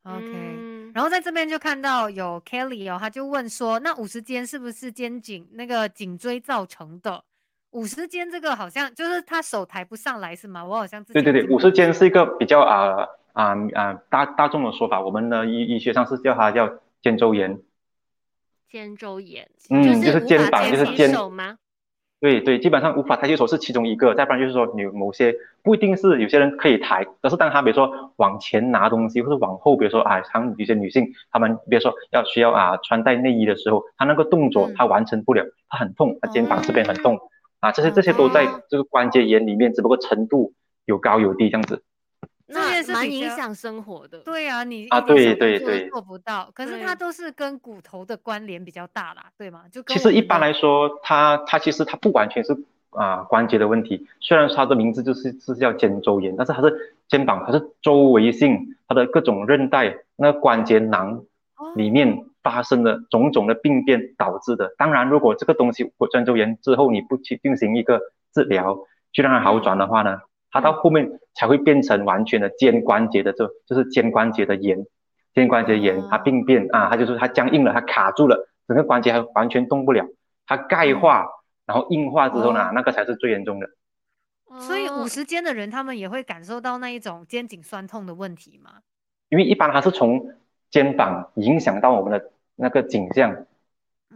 OK。然后在这边就看到有 Kelly 哦，他就问说，那五十肩是不是肩颈那个颈椎造成的？五十肩这个好像就是他手抬不上来是吗？我好像对对对，五十肩是一个比较啊啊啊大大众的说法，我们的医医学上是叫它叫肩周炎。肩周炎，嗯，就是肩膀就是肩手吗？对对，基本上无法抬起手是其中一个，再不然就是说你某些不一定是有些人可以抬，但是当他比如说往前拿东西或者往后，比如说啊，像有些女性她们比如说要需要啊穿戴内衣的时候，她那个动作她完成不了，她很痛，她肩膀这边很痛啊，这些这些都在这个关节炎里面，只不过程度有高有低这样子。那也是蛮影响生活的。对啊，你啊，对对对，做不到。可是它都是跟骨头的关联比较大啦，对吗？就其实一般来说，它它其实它不完全是啊关节的问题。虽然它的名字就是是叫肩周炎，但是它是肩膀，它是周围性，它的各种韧带、那关节囊里面发生的种种的病变导致的。当然，如果这个东西过肩周炎之后，你不去进行一个治疗，去让它好转的话呢？它到后面才会变成完全的肩关节的这，就是肩关节的炎，肩关节炎它病变啊，它就是它僵硬了，它卡住了，整个关节还完全动不了，它钙化，然后硬化之后呢，那个才是最严重的。所以五十肩的人，他们也会感受到那一种肩颈酸痛的问题吗？因为一般它是从肩膀影响到我们的那个颈项，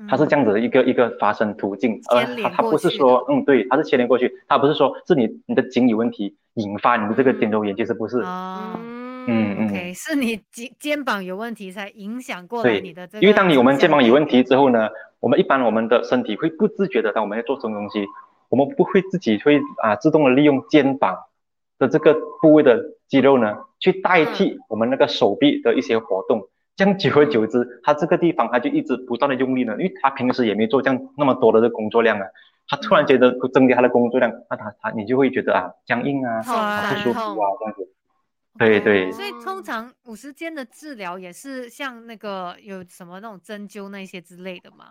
它是这样子的一个一个发生途径，而它它不是说，嗯，对，它是牵连过去，它不是说是你你的颈有问题引发你的这个肩周炎，其实不是。哦，嗯，OK，是你肩肩膀有问题才影响过来你的这个。因为当你我们肩膀有问题之后呢，我们一般我们的身体会不自觉的，当我们在做什么东西。我们不会自己会啊自动的利用肩膀的这个部位的肌肉呢，去代替我们那个手臂的一些活动。这样久而久之，他这个地方他就一直不断的用力呢，因为他平时也没做这样那么多的这工作量啊。他突然觉得增加他的工作量，那他他你就会觉得啊僵硬啊，不舒服啊这样子。对对。所以通常五十肩的治疗也是像那个有什么那种针灸那些之类的吗？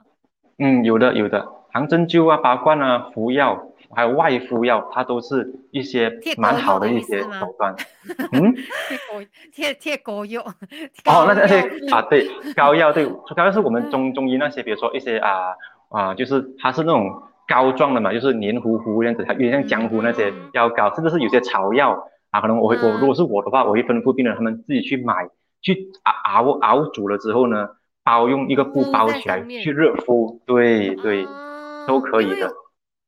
嗯，有的有的，含针灸啊、拔罐啊、服药，还有外敷药，它都是一些蛮好的一些手段。嗯，贴膏贴贴膏药。哦，那那些啊，对，膏药对，膏药是我们中中医那些，比如说一些啊啊，就是它是那种膏状的嘛，就是黏糊糊这样子，它有点像江湖那些药膏，甚至是有些草药啊，可能我会我如果是我的话，我会吩咐病人他们自己去买，去熬熬熬煮了之后呢。包用一个布包起来去热敷，对对，都可以的。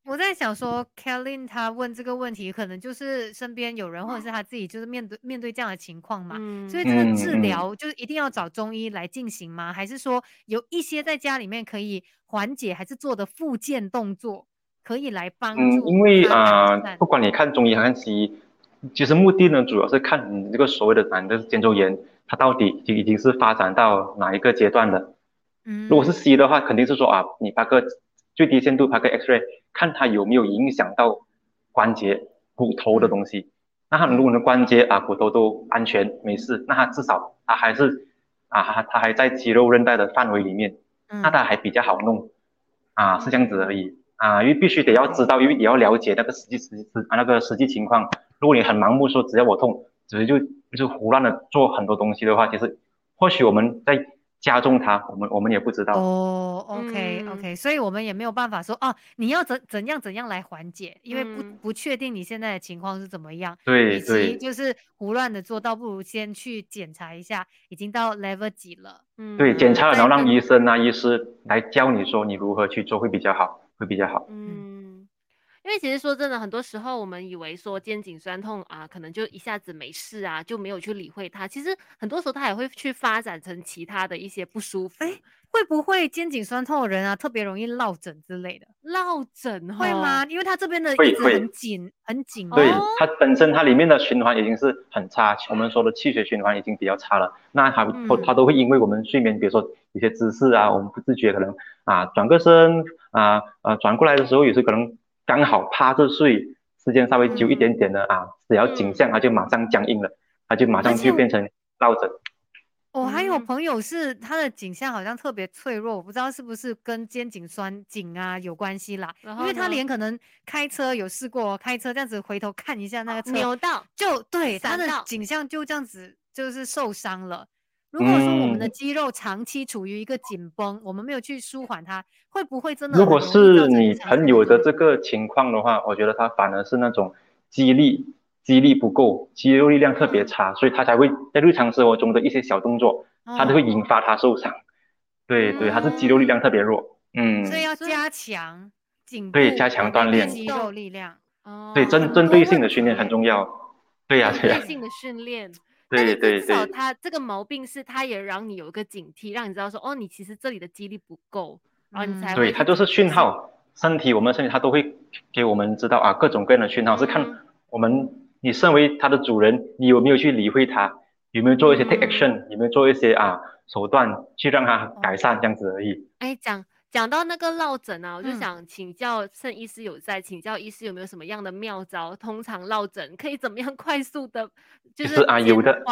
我在想说，Kelly 他问这个问题，可能就是身边有人，或者是他自己，就是面对面对这样的情况嘛。所以这个治疗就是一定要找中医来进行吗？还是说有一些在家里面可以缓解，还是做的复健动作可以来帮助？嗯，因为啊，不管你看中医还是西医，其实目的呢，主要是看你这个所谓的男的肩周炎。它到底就已经是发展到哪一个阶段的？嗯，如果是西医的话，肯定是说啊，你拍个最低限度拍个 X-ray，看它有没有影响到关节、骨头的东西。那它如果的关节啊、骨头都安全没事，那它至少它还是啊，它它还在肌肉韧带的范围里面，那它还比较好弄啊，是这样子而已啊。因为必须得要知道，因为也要了解那个实际实实啊那个实际情况。如果你很盲目说只要我痛。只是就就胡乱的做很多东西的话，其实或许我们在加重它，我们我们也不知道。哦，OK OK，所以我们也没有办法说哦，你要怎怎样怎样来缓解，因为不不确定你现在的情况是怎么样。对对，就是胡乱的做，倒不如先去检查一下，已经到 level 几了。嗯，对，检查了然后让医生啊、医师来教你说你如何去做会比较好，会比较好。嗯。因为其实说真的，很多时候我们以为说肩颈酸痛啊，可能就一下子没事啊，就没有去理会它。其实很多时候它也会去发展成其他的一些不舒服。哎，会不会肩颈酸痛的人啊，特别容易落枕之类的？落枕会吗？因为它这边的一直很紧，很紧。对，它本身它里面的循环已经是很差，我们说的气血循环已经比较差了。那它它都会因为我们睡眠，比如说有些姿势啊，我们不自觉可能啊转个身啊啊转过来的时候，有时可能。刚好趴着睡，时间稍微久一点点的啊，只要颈项它就马上僵硬了，它就马上就变成落枕。我还有朋友是他的颈项好像特别脆弱，我不知道是不是跟肩颈酸颈啊有关系啦。因为他连可能开车有试过，开车这样子回头看一下那个车，扭到就对他的颈项就这样子就是受伤了。如果说我们的肌肉长期处于一个紧绷，我们没有去舒缓它，会不会真的？如果是你朋友的这个情况的话，我觉得他反而是那种肌力肌力不够，肌肉力量特别差，所以他才会在日常生活中的一些小动作，他都会引发他受伤。对对，他是肌肉力量特别弱，嗯。所以要加强颈对加强锻炼肌肉力量。哦。对针针对性的训练很重要。对呀对呀。针对性的训练。对对对，至少他这个毛病是，他也让你有一个警惕，让你知道说，哦，你其实这里的肌力不够，然后你才对，它就是讯号，身体我们身体它都会给我们知道啊，各种各样的讯号是看我们，你身为它的主人，你有没有去理会它，有没有做一些 take action，有没有做一些啊手段去让它改善这样子而已。哎，讲。讲到那个落枕啊，我就想请教肾医师有在，请教医师有没有什么样的妙招？通常落枕可以怎么样 快速的，就是啊有的，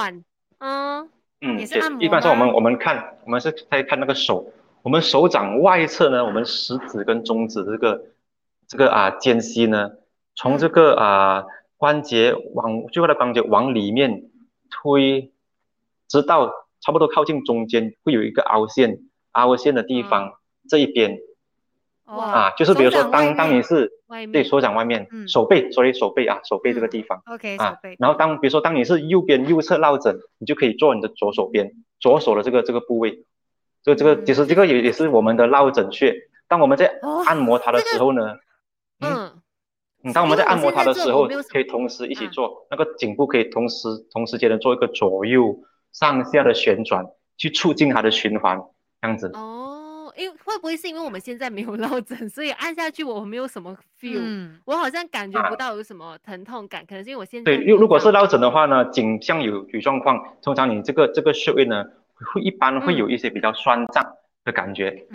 嗯嗯，也是按摩。一般上我们我们看，我们是在看那个手，我们手掌外侧呢，我们食指跟中指这个这个啊间隙呢，从这个啊关节往最后的关节往里面推，直到差不多靠近中间会有一个凹陷，凹陷的地方。这一边。啊，就是比如说当当你是对手掌外面，手背，所以手背啊，手背这个地方，OK，手背。然后当比如说当你是右边右侧落枕，你就可以做你的左手边，左手的这个这个部位，这个这个其实这个也也是我们的落枕穴。当我们在按摩它的时候呢，嗯，当我们在按摩它的时候，可以同时一起做，那个颈部可以同时同时间的做一个左右上下的旋转，去促进它的循环，这样子。因为会不会是因为我们现在没有落枕，所以按下去我没有什么 feel，我好像感觉不到有什么疼痛感，可能是因为我现在对，如如果是落枕的话呢，颈项有有状况，通常你这个这个穴位呢，会一般会有一些比较酸胀的感觉。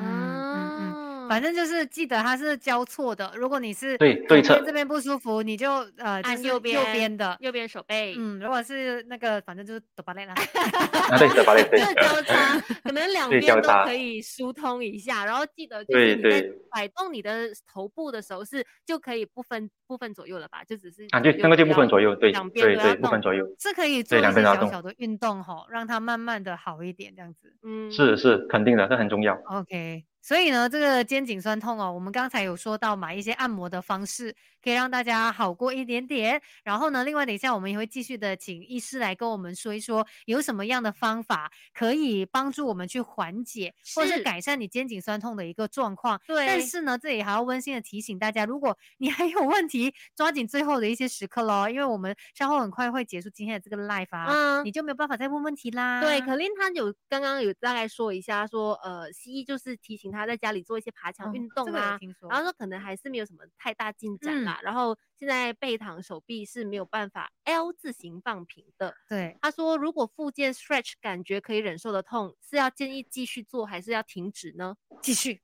反正就是记得它是交错的。如果你是对对侧这边不舒服，你就呃按右边右边的右边手背。嗯，如果是那个，反正就是抖巴累啦。啊，对，抖巴累，对。交叉，可能两边都可以疏通一下。然后记得就是你在摆动你的头部的时候是就可以不分部分左右了吧？就只是啊，就那个就部分左右，对，对对，部分左右是可以做一些小小的运动哈，让它慢慢的好一点，这样子。嗯，是是肯定的，这很重要。OK。所以呢，这个肩颈酸痛哦，我们刚才有说到买一些按摩的方式，可以让大家好过一点点。然后呢，另外等一下我们也会继续的请医师来跟我们说一说，有什么样的方法可以帮助我们去缓解或者是改善你肩颈酸痛的一个状况。对。但是呢，这里还要温馨的提醒大家，如果 你还有问题，抓紧最后的一些时刻喽，因为我们稍后很快会结束今天的这个 live 啊，嗯，你就没有办法再问问题啦。对，可琳她有刚刚有大概说一下，说呃，西医就是提醒。他在家里做一些爬墙运动啊，然后说可能还是没有什么太大进展啦。然后现在背躺手臂是没有办法 L 字形放平的。对，他说如果附件 stretch 感觉可以忍受的痛，是要建议继续做还是要停止呢？继续。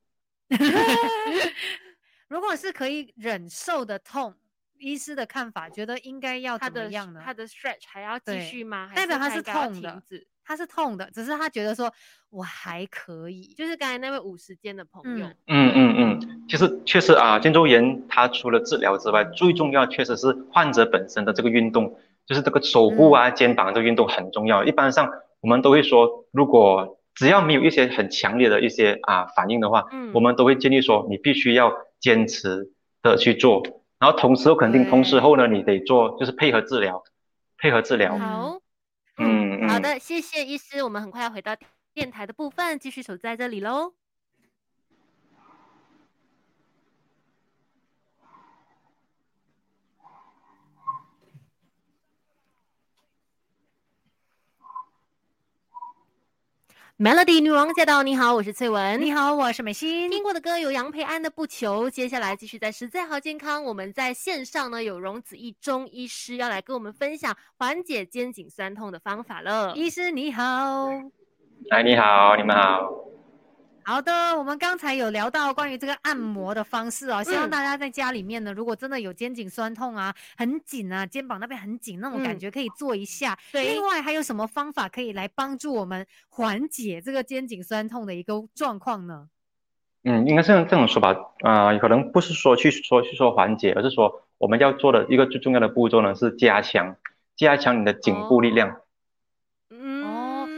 如果是可以忍受的痛，医师的看法觉得应该要怎么样呢？他的 stretch 还要继续吗？代表他是痛的。他是痛的，只是他觉得说我还可以，就是刚才那位五十肩的朋友。嗯嗯嗯，其实确实啊，肩周炎它除了治疗之外，最重要确实是患者本身的这个运动，就是这个手部啊、肩膀这个运动很重要。一般上我们都会说，如果只要没有一些很强烈的一些啊反应的话，嗯，我们都会建议说你必须要坚持的去做，然后同时肯定同时后呢，你得做就是配合治疗，配合治疗。好。嗯，好的，谢谢医师，我们很快要回到电台的部分，继续守在这里喽。Melody 女王驾到！你好，我是翠文。你好，我是美心。听过的歌有杨培安的《不求》。接下来继续在实在好健康，我们在线上呢有荣子义中医师要来跟我们分享缓解肩颈酸痛的方法了。医师你好，哎你好，你们好。好的，我们刚才有聊到关于这个按摩的方式哦，希望大家在家里面呢，如果真的有肩颈酸痛啊，很紧啊，肩膀那边很紧那种感觉，可以做一下。对，另外还有什么方法可以来帮助我们缓解这个肩颈酸痛的一个状况呢？嗯，应该是这种说法啊，可能不是说去说去说缓解，而是说我们要做的一个最重要的步骤呢，是加强加强你的颈部力量。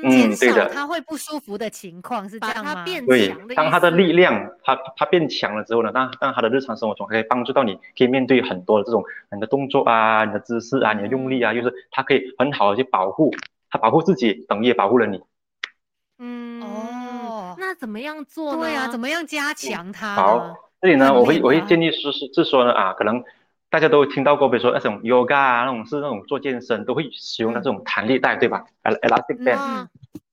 减少他会不舒服的情况是这样吗？对，当他的力量，他他变强了之后呢，当当他的日常生活中可以帮助到你，可以面对很多的这种你的动作啊、你的姿势啊、你的用力啊，就是他可以很好的去保护，他保护自己，等于也保护了你。嗯哦，那怎么样做呢？对啊，怎么样加强它？好，这里呢，我会我会建议是是是说呢啊，可能大家都听到过，比如说那种 yoga 啊，那种是那种做健身都会使用的这种弹力带，对吧？elastic band。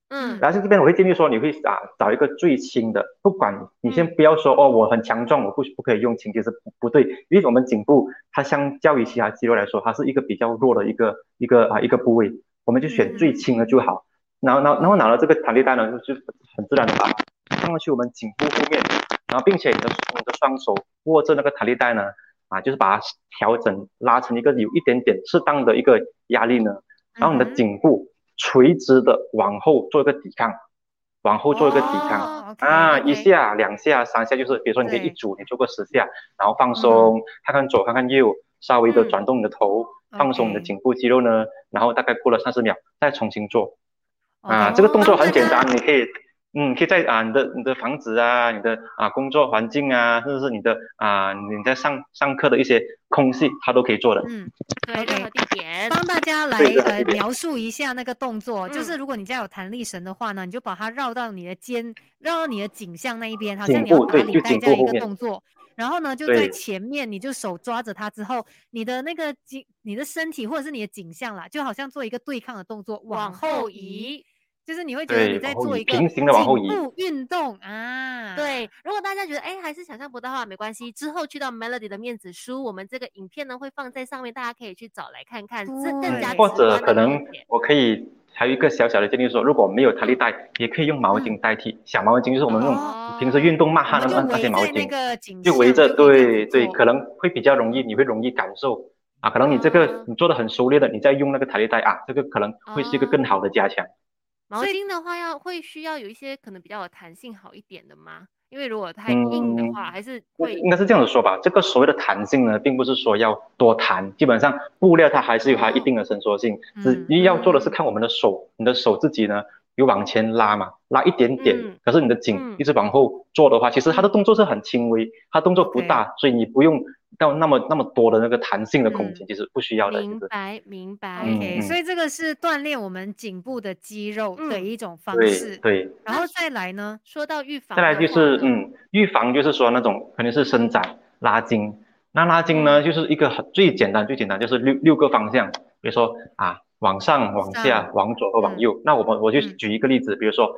嗯，然后这边我会建议说，你会啊找一个最轻的，不管你先不要说哦，我很强壮，我不不可以用轻，其实不不对，因为我们颈部它相较于其他肌肉来说，它是一个比较弱的一个一个啊一个部位，我们就选最轻的就好。然后然后然后拿了这个弹力带呢，就就很自然的把放上去我们颈部后面，然后并且你的你的双手握着那个弹力带呢，啊就是把它调整拉成一个有一点点适当的一个压力呢，然后你的颈部。垂直的往后做一个抵抗，往后做一个抵抗啊，一下、两下、三下，就是比如说你可以一组，你做个十下，然后放松，看看左，看看右，稍微的转动你的头，放松你的颈部肌肉呢，然后大概过了三十秒再重新做。啊，这个动作很简单，你可以嗯，可以在啊你的你的房子啊，你的啊工作环境啊，甚至是你的啊你在上上课的一些空隙，它都可以做的。嗯，对，任何地点。帮大家来呃描述一下那个动作，就嗯是如果你家有弹力绳的话呢，你就把它绕到你的肩，绕到你的颈项那一边，好像你要打领带这样一个动作。然后呢，就在前面，你就手抓着它之后，你的那个颈、你的身体或者是你的颈项啦，就好像做一个对抗的动作，往往后移。就是你会觉得你在做一个移平行的往后移颈部运动啊。，对，如果大家觉得哎还是想象不到的话，没关系，之后去到 Melody 的面子书，我们这个影片呢会放在上面，大家可以去找来看看，这更加或者可能我可以还有一个小小的建议说，如果没有弹力带，也可以用毛巾代替。小毛巾就是我们那种哦平时运动抹我们就汗的那那些毛巾，就围着，对对，可能会比较容易，你会容易感受啊。可能你这个哦你做的很熟练的，你再用那个弹力带啊，这个可能会是一个更好的加强。毛巾的话要会需要有一些可能比较有弹性好一点的吗？因为如果太硬的话，嗯还是会应该是这样子说吧，这个所谓的弹性呢，并不是说要多弹，基本上布料它还是有它一定的伸缩性，只嗯你要做的是看我们的手，你的手自己呢有往前拉嘛，拉一点点，嗯。可是你的颈嗯。一直往后做的话，其实它的动作是很轻微，它动作不大，所以你不用到那么那么多的那个弹性的空间，其实不需要的，明白明白。嗯 OK，、嗯。所以这个是锻炼我们颈部的肌肉的嗯一种方式。对。然后再来呢，说到预防再来就是，嗯，预防就是说那种肯定是伸展、拉筋。那拉筋呢，就是一个很最简单、最简单，就是六六个方向，比如说啊，往上、往下、往左和往嗯。右。那我们我就嗯。举一个例子，比如说，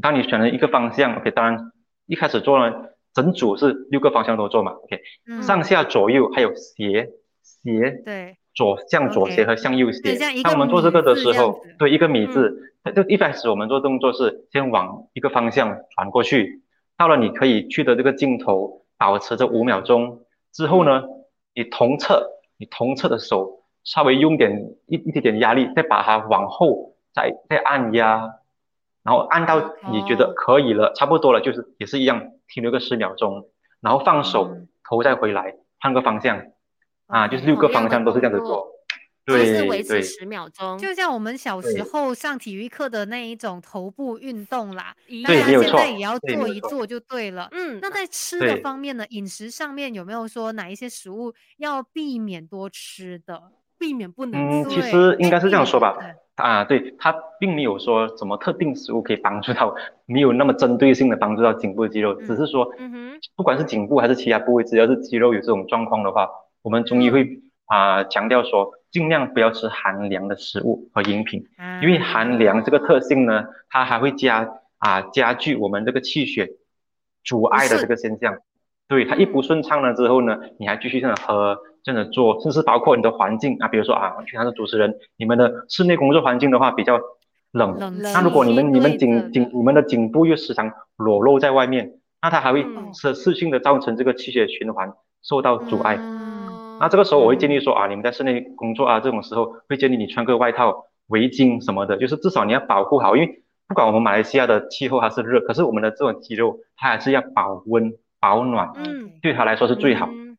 当你选了一个方向，OK，当然一开始做呢，整组是六个方向都做嘛，OK，嗯，上下左右还有斜斜对，左向左斜和向右斜。像一个当我们做这个的时候，对一个米字，那就一开始我们做动作是先往一个方向传过去，到了你可以去的这个镜头，保持着五秒钟。之后呢，你同侧你同侧的手稍微用点一一点点压力，再把它往后再再按压，然后按到你觉得可以了，差不多了，就是也是一样停留个十秒钟，然后放手嗯，头再回来，换个方向。啊，就是六个方向都是这样子做，就是对对维持十秒钟，就像我们小时候上体育课的那一种头部运动啦，一那大家现对没有错。在也要做一做就对了。嗯，那在吃的方面呢，饮食上面有没有说哪一些食物要避免多吃的？避免不能嗯，其实应该是这样说吧。对，啊，对，它并没有说什么特定食物可以帮助到，没有那么针对性的帮助到颈部的肌肉，只是说，不管是颈部还是其他部位，只要是肌肉有这种状况的话，我们中医会啊、强调说，尽量不要吃寒凉的食物和饮品，因为寒凉这个特性呢，它还会加啊加剧我们这个气血阻碍的这个现象。对，它一不顺畅了之后呢，你还继续这样喝，这样的做，甚至包括你的环境。啊，比如说啊，平常的主持人，你们的室内工作环境的话比较冷，冷那如果你们你们颈对。颈你们的颈部又时常裸露在外面，那它还会嗯。持持续性的造成这个气血循环受到阻碍。嗯那这个时候我会建议说啊，你们在室内工作啊，这种时候会建议你穿个外套、围巾什么的，就是至少你要保护好，因为不管我们马来西亚的气候还是热，可是我们的这种肌肉它还是要保温保暖，嗯对他来说是最好。嗯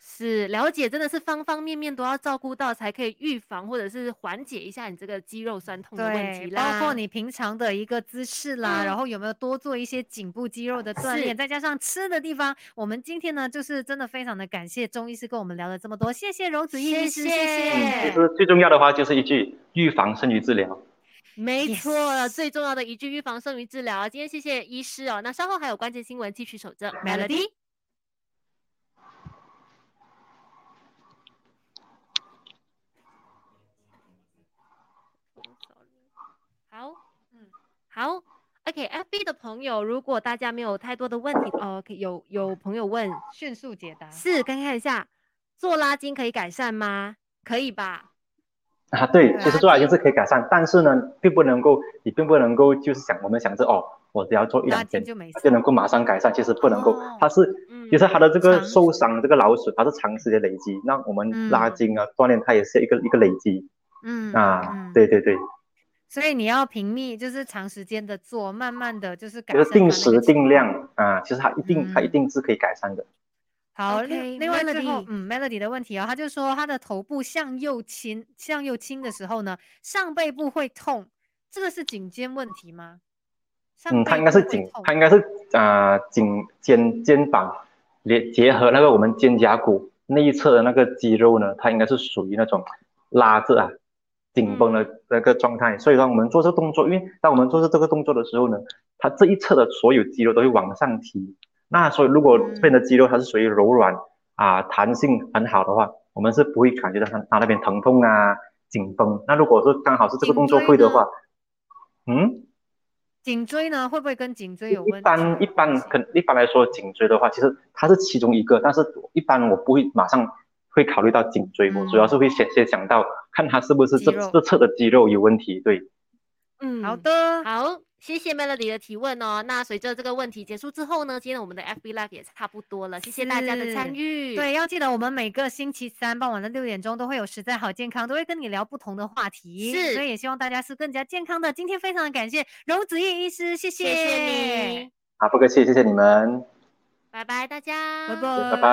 是了解，真的是方方面面都要照顾到，才可以预防或者是缓解一下你这个肌肉酸痛的问，题啦。包括你平常的一个姿势啦，嗯然后有没有多做一些颈部肌肉的锻是炼，再加上吃的地方，我们今天呢，就是真的非常的感谢钟医师跟我们聊了这么多，谢谢荣子医谢师，谢谢嗯，谢其实最重要的话就是一句预防胜于治疗。没错最重要的一句预防胜于治疗啊。今天谢谢医师哦，那稍后还有关键新闻继续守着 Melody 好，嗯，好，OK，FB 的朋友，如果大家没有太多的问题，哦，OK，有有朋友问，迅速解答。是，看看一下，做拉筋可以改善吗？可以吧？啊，对，其实做拉筋是可以改善，但是呢，并不能够，你并不能够就是想我们想着哦，我只要做一拉两天就没事。就能够马上改善，其实不能够。哦，它是嗯。其实它的这个受伤这个劳损，它是长时间累积，那我们拉嗯筋啊锻炼它也是一个一个累积。嗯啊嗯，对对对，所以你要频密，就是长时间的做，慢慢的就是改就是定时定。量啊，其实它一定它一嗯定是可以改善的。好另另外最后 Melody，嗯，Melody 的问题哦，他就说他的头部向右倾，向右倾的时候呢，上背部会痛，这个是颈肩问题吗？嗯，他应该是颈，他应该是啊颈肩肩膀连结合那个我们肩胛骨那一侧的那个肌肉呢，它应该是属于那种拉着啊紧绷的那个状态。所以当我们做这个动作，因为当我们做这这个动作的时候呢，它这一侧的所有肌肉都会往上提。那所以如果这边的肌肉它是属于柔软啊弹性很好的话，我们是不会感觉到它它那边疼痛啊紧绷。那如果说刚好是这个动作会的话，嗯。颈椎呢，会不会跟颈椎有问题？一般一般，可一般来说，颈椎的话，其实它是其中一个，但是一般我不会马上会考虑到颈椎，我主要是会先先想到看它是不是这这侧的肌肉有问题。对，嗯，好的，好。谢谢 Melody 的提问哦。那随着这个问题结束之后呢，今天我们的 FB Live 也差不多了。谢谢大家的参与。对，要记得我们每个星期三傍晚的六点钟都会有实在好健康，都会跟你聊不同的话题。是，所以也希望大家是更加健康的。今天非常的感谢柔子叶医师，谢谢，谢谢你。好，不客气，谢谢你们。拜拜，大家，拜拜，拜拜。